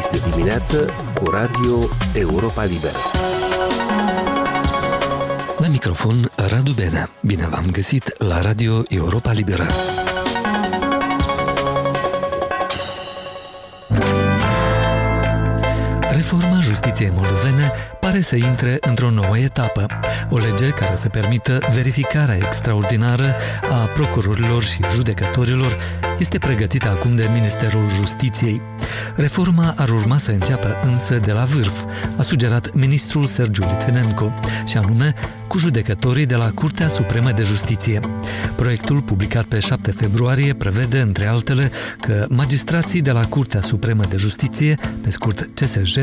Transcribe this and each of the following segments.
Este dimineață cu Radio Europa Liberă. La microfon Radu Benea. Bine v-am găsit la Radio Europa Liberă. Reforma justiției moldovene pare să intre într-o nouă etapă, o lege care să permită verificarea extraordinară a procurorilor și judecătorilor este pregătită acum de Ministerul Justiției. Reforma ar urma să înceapă însă de la vârf, a sugerat ministrul Sergiu Litvinenko, și anume cu judecătorii de la Curtea Supremă de Justiție. Proiectul, publicat pe 7 februarie, prevede, între altele, că magistrații de la Curtea Supremă de Justiție, pe scurt CSJ,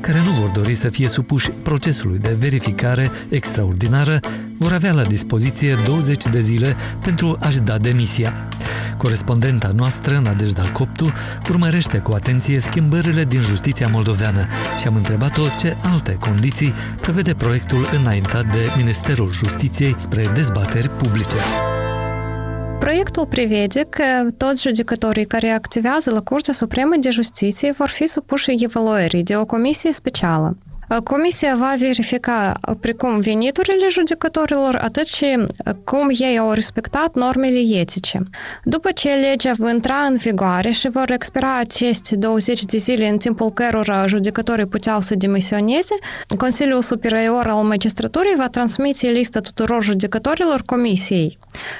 care nu vor dori să fie supuși procesului de verificare extraordinară, vor avea la dispoziție 20 de zile pentru a-și da demisia. Corespondenta noastră, Nadejda Coptu, urmărește cu atenție schimbările din justiția moldoveană și am întrebat-o ce alte condiții prevede proiectul înaintat de Ministerul Justiției spre dezbateri publice. Proiectul prevede că toți judecătorii care activează la Curtea Supremă de Justiție vor fi supuși evaluării de o comisie specială. Comisia va verifica precum veniturile judecătorilor, atât și cum ei au respectat normele etice. După ce legea va intra în vigoare și vor expira aceste 20 de zile în timpul cărora judecătorii puteau să demisioneze, Consiliul Superior al Magistraturii va transmite lista tuturor judecătorilor Comisiei.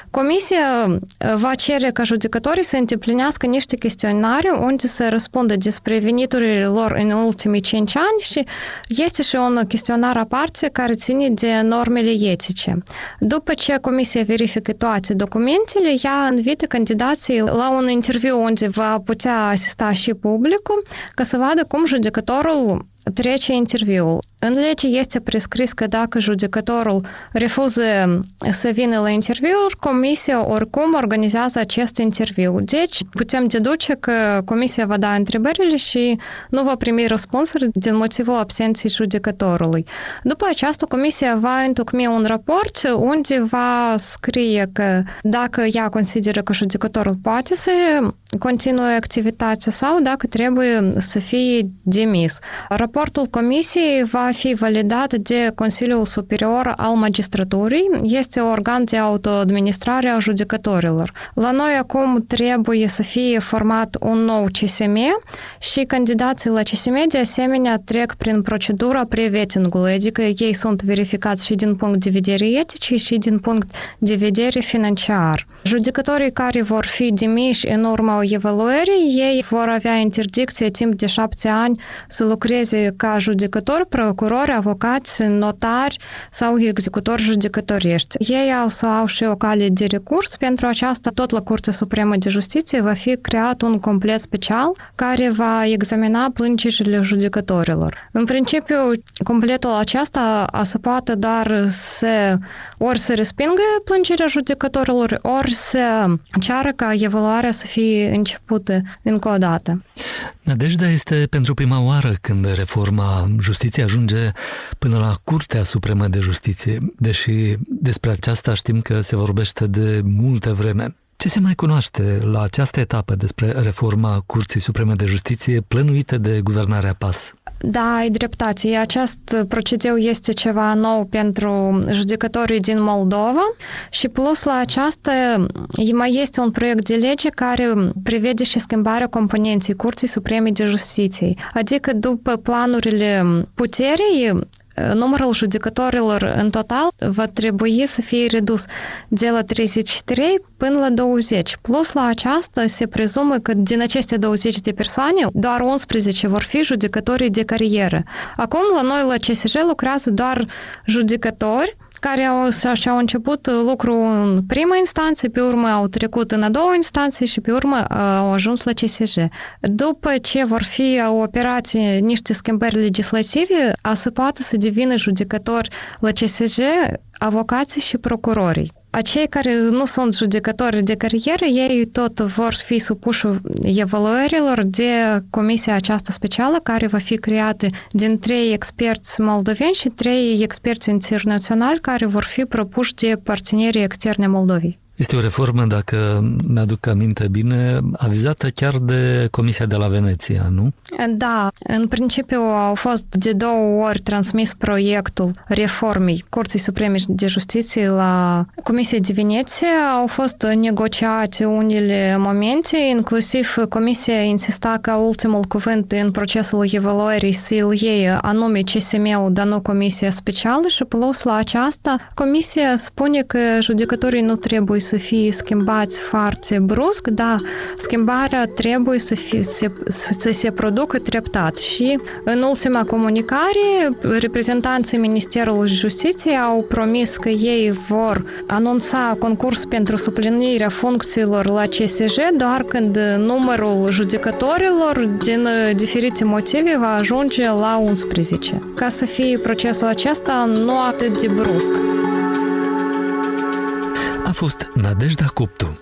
Comisia va cere ca judecătorii să îndeplinească niște chestionare unde să răspundă despre veniturile lor în ultimii 5 ani și este și un chestionar aparte care ține de normele etice. După ce comisia verifică toate documentele, ea invită candidații la un interviu unde va putea asista și publicul ca să vadă cum judecătorul trece interviul. În lege este prescris că dacă judecătorul refuză să vină la interviu, comisia oricum organizează acest interviu. Deci, putem deduce că comisia va da întrebările și nu va primi răspunsuri din motivul absenței judecătorului. După aceasta, comisia va întocmi un raport unde va scrie că dacă ea consideră că judecătorul poate să continue activitatea sau dacă trebuie să fie demis. Raportul comisiei va fi validat de Consiliul Superior al Magistraturii. Este organ de autoadministrare a judecătorilor. La noi acum trebuie să fie format un nou CSM și candidații la CSM de asemenea trec prin procedura pre-vetting-ului, adică ei sunt verificați și din punct de vedere etic și din punct de vedere financiar. Judecătorii care vor fi demiși în urma evaluării, ei vor avea interdicție timp de șapte ani să lucreze ca judecători, procurori, avocați, notari sau executori judecătorești. Ei au să au și o cale de recurs. Pentru aceasta, tot la Curtea Supremă de Justiție va fi creat un complet special care va examina plângerile judecătorilor. În principiu, completul acesta se poate doar să ori să respingă plângerea judecătorilor, ori să ceară ca evaluarea să fie începută încă o dată. Nadejda este pentru prima oară când reforma justiției ajunge până la Curtea Supremă de Justiție, deși despre aceasta știm că se vorbește de multă vreme. Ce se mai cunoaște la această etapă despre reforma Curții Supreme de Justiție plănuită de guvernarea PAS? Da, ai dreptate. Acest procedeu este ceva nou pentru judecătorii din Moldova și plus la aceasta mai este un proiect de lege care prevede și schimbarea componenței Curții Supreme de Justiție. Adică după planurile puterii, numărul judecătorilor în total va trebui să fie redus de la 33 până la 20. Plus la aceasta se prezumă că din aceste 20 de persoane, doar 11 vor fi judecătorii de carieră. Acum la noi la CSJ lucrează doar judecători care au, și-au început lucru în prima instanță, pe urmă au trecut în a doua instanță și pe urmă au ajuns la CSJ. După ce vor fi operate niște schimbări legislative, a să poată să devină judecători la CSJ avocații și procurorii acei care nu sunt judecători de carieră, ei tot vor fi supuși evaluărilor de comisia aceasta specială care va fi creată din trei experți moldoveni și trei experți internaționali care vor fi propuși de partenerii externe Moldovei. Este o reformă, dacă mi-aduc aminte bine, avizată chiar de Comisia de la Veneția, nu? Da, în principiu au fost de două ori transmis proiectul reformei Curții Supreme de Justiție la Comisia de Veneția. Au fost negociate unele momente, inclusiv Comisia insista ca ultimul cuvânt în procesul evaluării să-l iei anume CSM-ul, dar nu Comisia Specială și plus la aceasta, Comisia spune că judecătorii nu trebuie să fie schimbați foarte brusc, dar schimbarea trebuie să, fie, să, să se producă treptat. Și în ultima comunicare, reprezentanții Ministerului Justiției au promis că ei vor anunța concurs pentru suplinirea funcțiilor la CSJ doar când numărul judecătorilor din diferite motive va ajunge la 11, ca să fie procesul acesta nu atât de brusc fost Nadejda Cuptu.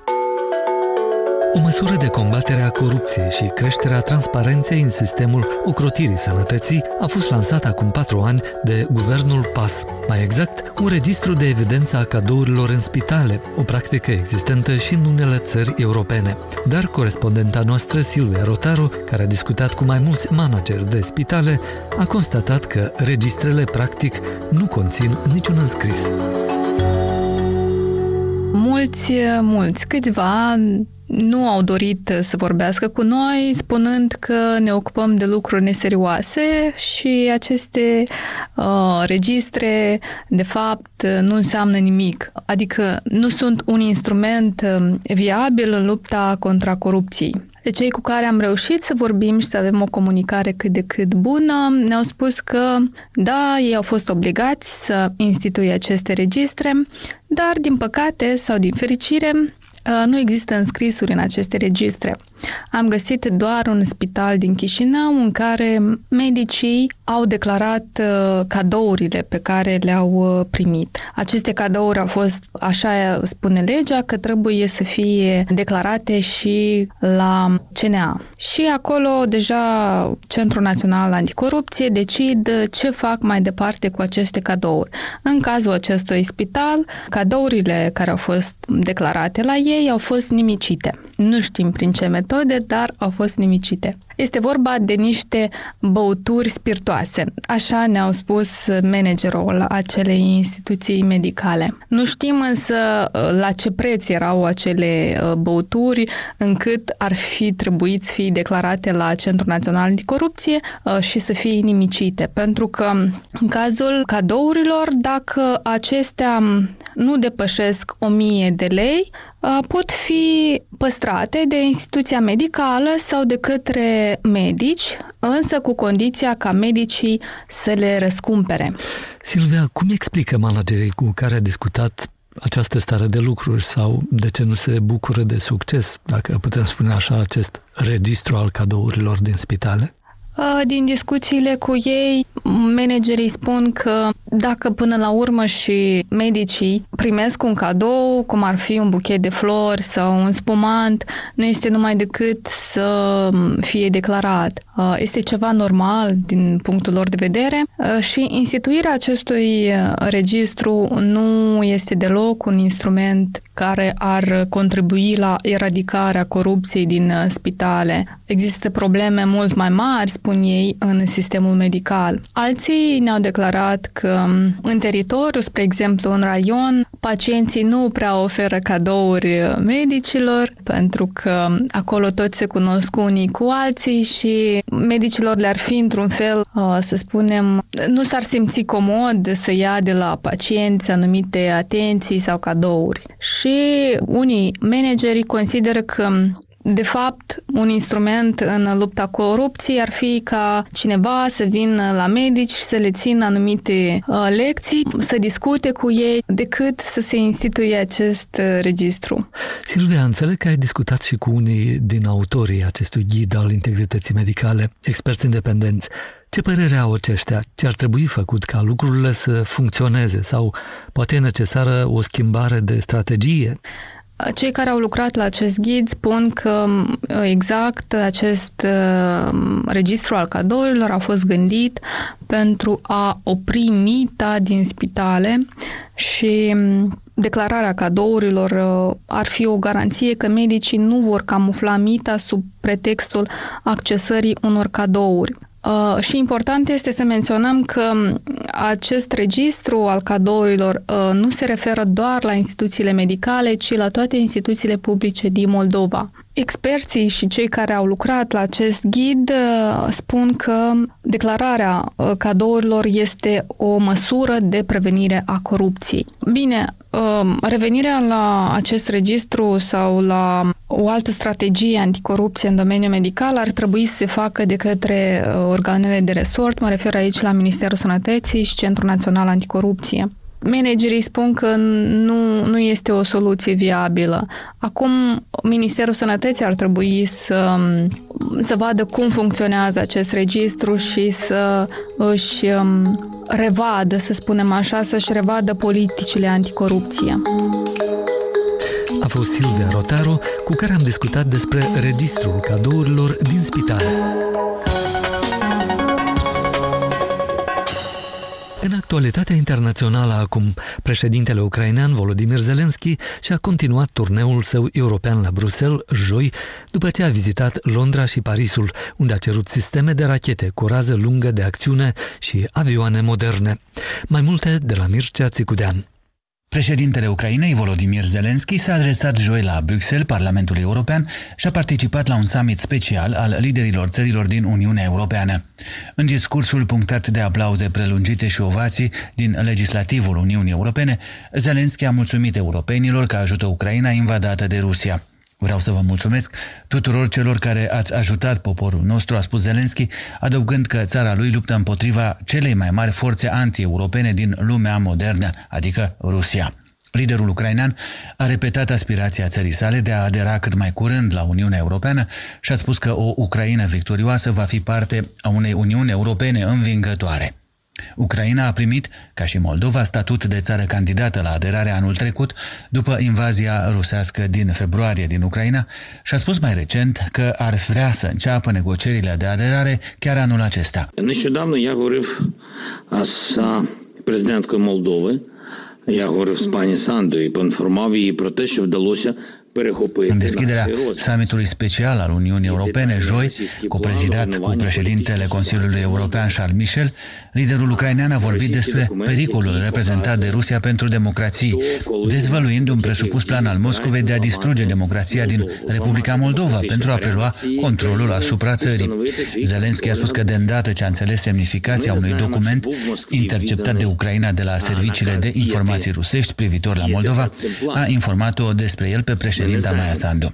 O măsură de combatere a corupției și creșterea transparenței în sistemul ocrotirii sănătății a fost lansat acum patru ani de guvernul PAS. Mai exact, un registru de evidență a cadourilor în spitale, o practică existentă și în unele țări europene. Dar corespondenta noastră, Silvia Rotaru, care a discutat cu mai mulți manageri de spitale, a constatat că registrele practic nu conțin niciun înscris mulți, mulți, câțiva nu au dorit să vorbească cu noi, spunând că ne ocupăm de lucruri neserioase și aceste uh, registre, de fapt, nu înseamnă nimic. Adică nu sunt un instrument um, viabil în lupta contra corupției. De cei cu care am reușit să vorbim și să avem o comunicare cât de cât bună, ne-au spus că, da, ei au fost obligați să instituie aceste registre, dar, din păcate sau din fericire, Uh, nu există înscrisuri în aceste registre. Am găsit doar un spital din Chișinău în care medicii au declarat uh, cadourile pe care le-au uh, primit. Aceste cadouri au fost, așa spune legea, că trebuie să fie declarate și la CNA. Și acolo deja Centrul Național Anticorupție decid ce fac mai departe cu aceste cadouri. În cazul acestui spital, cadourile care au fost declarate la ei au fost nimicite. Nu știm prin ce metode, dar au fost nimicite. Este vorba de niște băuturi spiritoase, așa ne-au spus managerul acelei instituții medicale. Nu știm însă uh, la ce preț erau acele uh, băuturi, încât ar fi trebuit să fie declarate la Centrul Național de Corupție uh, și să fie nimicite. Pentru că în cazul cadourilor, dacă acestea nu depășesc 1000 de lei, pot fi păstrate de instituția medicală sau de către medici, însă cu condiția ca medicii să le răscumpere. Silvia, cum explică managerii cu care a discutat această stare de lucruri sau de ce nu se bucură de succes, dacă putem spune așa, acest registru al cadourilor din spitale? Din discuțiile cu ei, managerii spun că dacă până la urmă și medicii primesc un cadou, cum ar fi un buchet de flori sau un spumant, nu este numai decât să fie declarat. Este ceva normal din punctul lor de vedere și instituirea acestui registru nu este deloc un instrument care ar contribui la eradicarea corupției din spitale. Există probleme mult mai mari, spun ei, în sistemul medical. Alții ne-au declarat că în teritoriu, spre exemplu în raion, pacienții nu prea oferă cadouri medicilor, pentru că acolo toți se cunosc unii cu alții și medicilor le-ar fi într-un fel, uh, să spunem, nu s-ar simți comod să ia de la pacienți anumite atenții sau cadouri. Și unii manageri consideră că de fapt, un instrument în lupta cu corupției ar fi ca cineva să vină la medici să le țină anumite uh, lecții, să discute cu ei, decât să se instituie acest uh, registru. Silvia, înțeleg că ai discutat și cu unii din autorii acestui ghid al integrității medicale, experți independenți. Ce părere au aceștia? Ce ar trebui făcut ca lucrurile să funcționeze? Sau poate e necesară o schimbare de strategie? Cei care au lucrat la acest ghid spun că exact acest registru al cadourilor a fost gândit pentru a opri mita din spitale și declararea cadourilor ar fi o garanție că medicii nu vor camufla mita sub pretextul accesării unor cadouri. Uh, și important este să menționăm că acest registru al cadourilor uh, nu se referă doar la instituțiile medicale, ci la toate instituțiile publice din Moldova. Experții și cei care au lucrat la acest ghid uh, spun că declararea uh, cadourilor este o măsură de prevenire a corupției. Bine, uh, revenirea la acest registru sau la o altă strategie anticorupție în domeniul medical ar trebui să se facă de către organele de resort, mă refer aici la Ministerul Sănătății și Centrul Național Anticorupție managerii spun că nu, nu este o soluție viabilă. Acum, Ministerul Sănătății ar trebui să, să vadă cum funcționează acest registru și să își um, revadă, să spunem așa, să-și revadă politicile anticorupție. A fost Silvia Rotaru, cu care am discutat despre registrul cadourilor din spitale. În actualitatea internațională acum, președintele ucrainean Volodymyr Zelensky și-a continuat turneul său european la Bruxelles joi, după ce a vizitat Londra și Parisul, unde a cerut sisteme de rachete cu rază lungă de acțiune și avioane moderne. Mai multe de la Mircea Țicudean. Președintele Ucrainei, Volodymyr Zelensky, s-a adresat joi la Bruxelles, Parlamentul European, și a participat la un summit special al liderilor țărilor din Uniunea Europeană. În discursul punctat de aplauze prelungite și ovații din legislativul Uniunii Europene, Zelensky a mulțumit europenilor că ajută Ucraina invadată de Rusia. Vreau să vă mulțumesc tuturor celor care ați ajutat poporul nostru, a spus Zelensky, adăugând că țara lui luptă împotriva celei mai mari forțe anti-europene din lumea modernă, adică Rusia. Liderul ucrainean a repetat aspirația țării sale de a adera cât mai curând la Uniunea Europeană și a spus că o Ucraina victorioasă va fi parte a unei Uniuni Europene învingătoare. Ucraina a primit, ca și Moldova, statut de țară candidată la aderare anul trecut, după invazia rusească din februarie din Ucraina și a spus mai recent că ar vrea să înceapă negocierile de aderare chiar anul acesta. Нещодавно я говорив з президенткою Молдови, я говорив з пані Сандою і поінформував її про те, що вдалося în deschiderea summitului special al Uniunii Europene, joi, coprezidat cu președintele Consiliului European Charles Michel, Liderul ucrainean a vorbit despre pericolul reprezentat de Rusia pentru democrații, dezvăluind un presupus plan al Moscovei de a distruge democrația din Republica Moldova pentru a prelua controlul asupra țării. Zelenski a spus că de îndată ce a înțeles semnificația unui document interceptat de Ucraina de la serviciile de informații rusești privitor la Moldova, a informat-o despre el pe președinta Maia Sandu.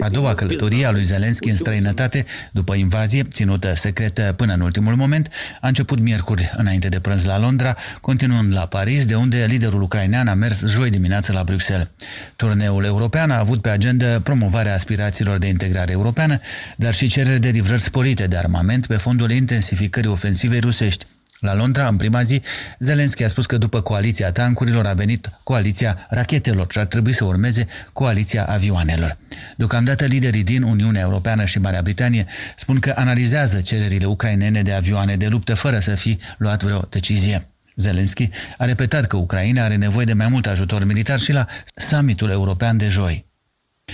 A doua călătorie a lui Zelenski în străinătate după invazia invazie, ținută secretă până în ultimul moment, a început miercuri înainte de prânz la Londra, continuând la Paris, de unde liderul ucrainean a mers joi dimineață la Bruxelles. Turneul european a avut pe agenda promovarea aspirațiilor de integrare europeană, dar și cerere de livrări sporite de armament pe fondul intensificării ofensivei rusești. La Londra, în prima zi, Zelensky a spus că după coaliția tancurilor a venit coaliția rachetelor și ar trebui să urmeze coaliția avioanelor. Deocamdată liderii din Uniunea Europeană și Marea Britanie spun că analizează cererile ucrainene de avioane de luptă fără să fi luat vreo decizie. Zelensky a repetat că Ucraina are nevoie de mai mult ajutor militar și la summitul european de joi.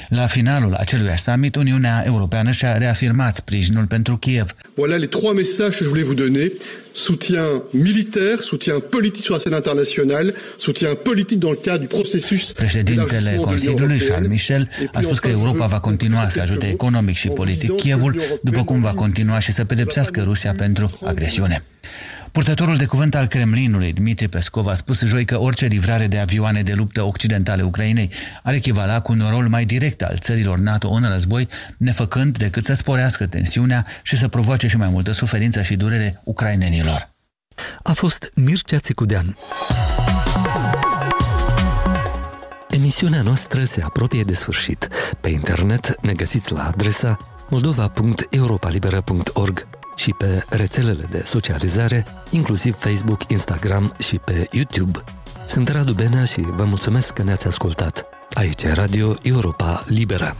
La finalul acelui summit, Uniunea Europeană și-a reafirmat sprijinul pentru Kiev. Voilà les trois messages que je voulais vous donner. Soutien militaire, soutien politique sur la scène internationale, soutien politique dans le cadre du processus Președintele Consiliului, Charles Michel, a spus că Europa va continua să ajute economic și politic Kievul, după cum va continua și să pedepsească Rusia pentru agresiune. Purtătorul de cuvânt al Kremlinului, Dmitri Pescov, a spus joi că orice livrare de avioane de luptă occidentale Ucrainei ar echivala cu un rol mai direct al țărilor NATO în război, nefăcând decât să sporească tensiunea și să provoace și mai multă suferință și durere ucrainenilor. A fost Mircea Țicudean. Emisiunea noastră se apropie de sfârșit. Pe internet ne găsiți la adresa moldova.europalibera.org și pe rețelele de socializare, inclusiv Facebook, Instagram și pe YouTube. Sunt Radu Benea și vă mulțumesc că ne-ați ascultat. Aici e Radio Europa Liberă.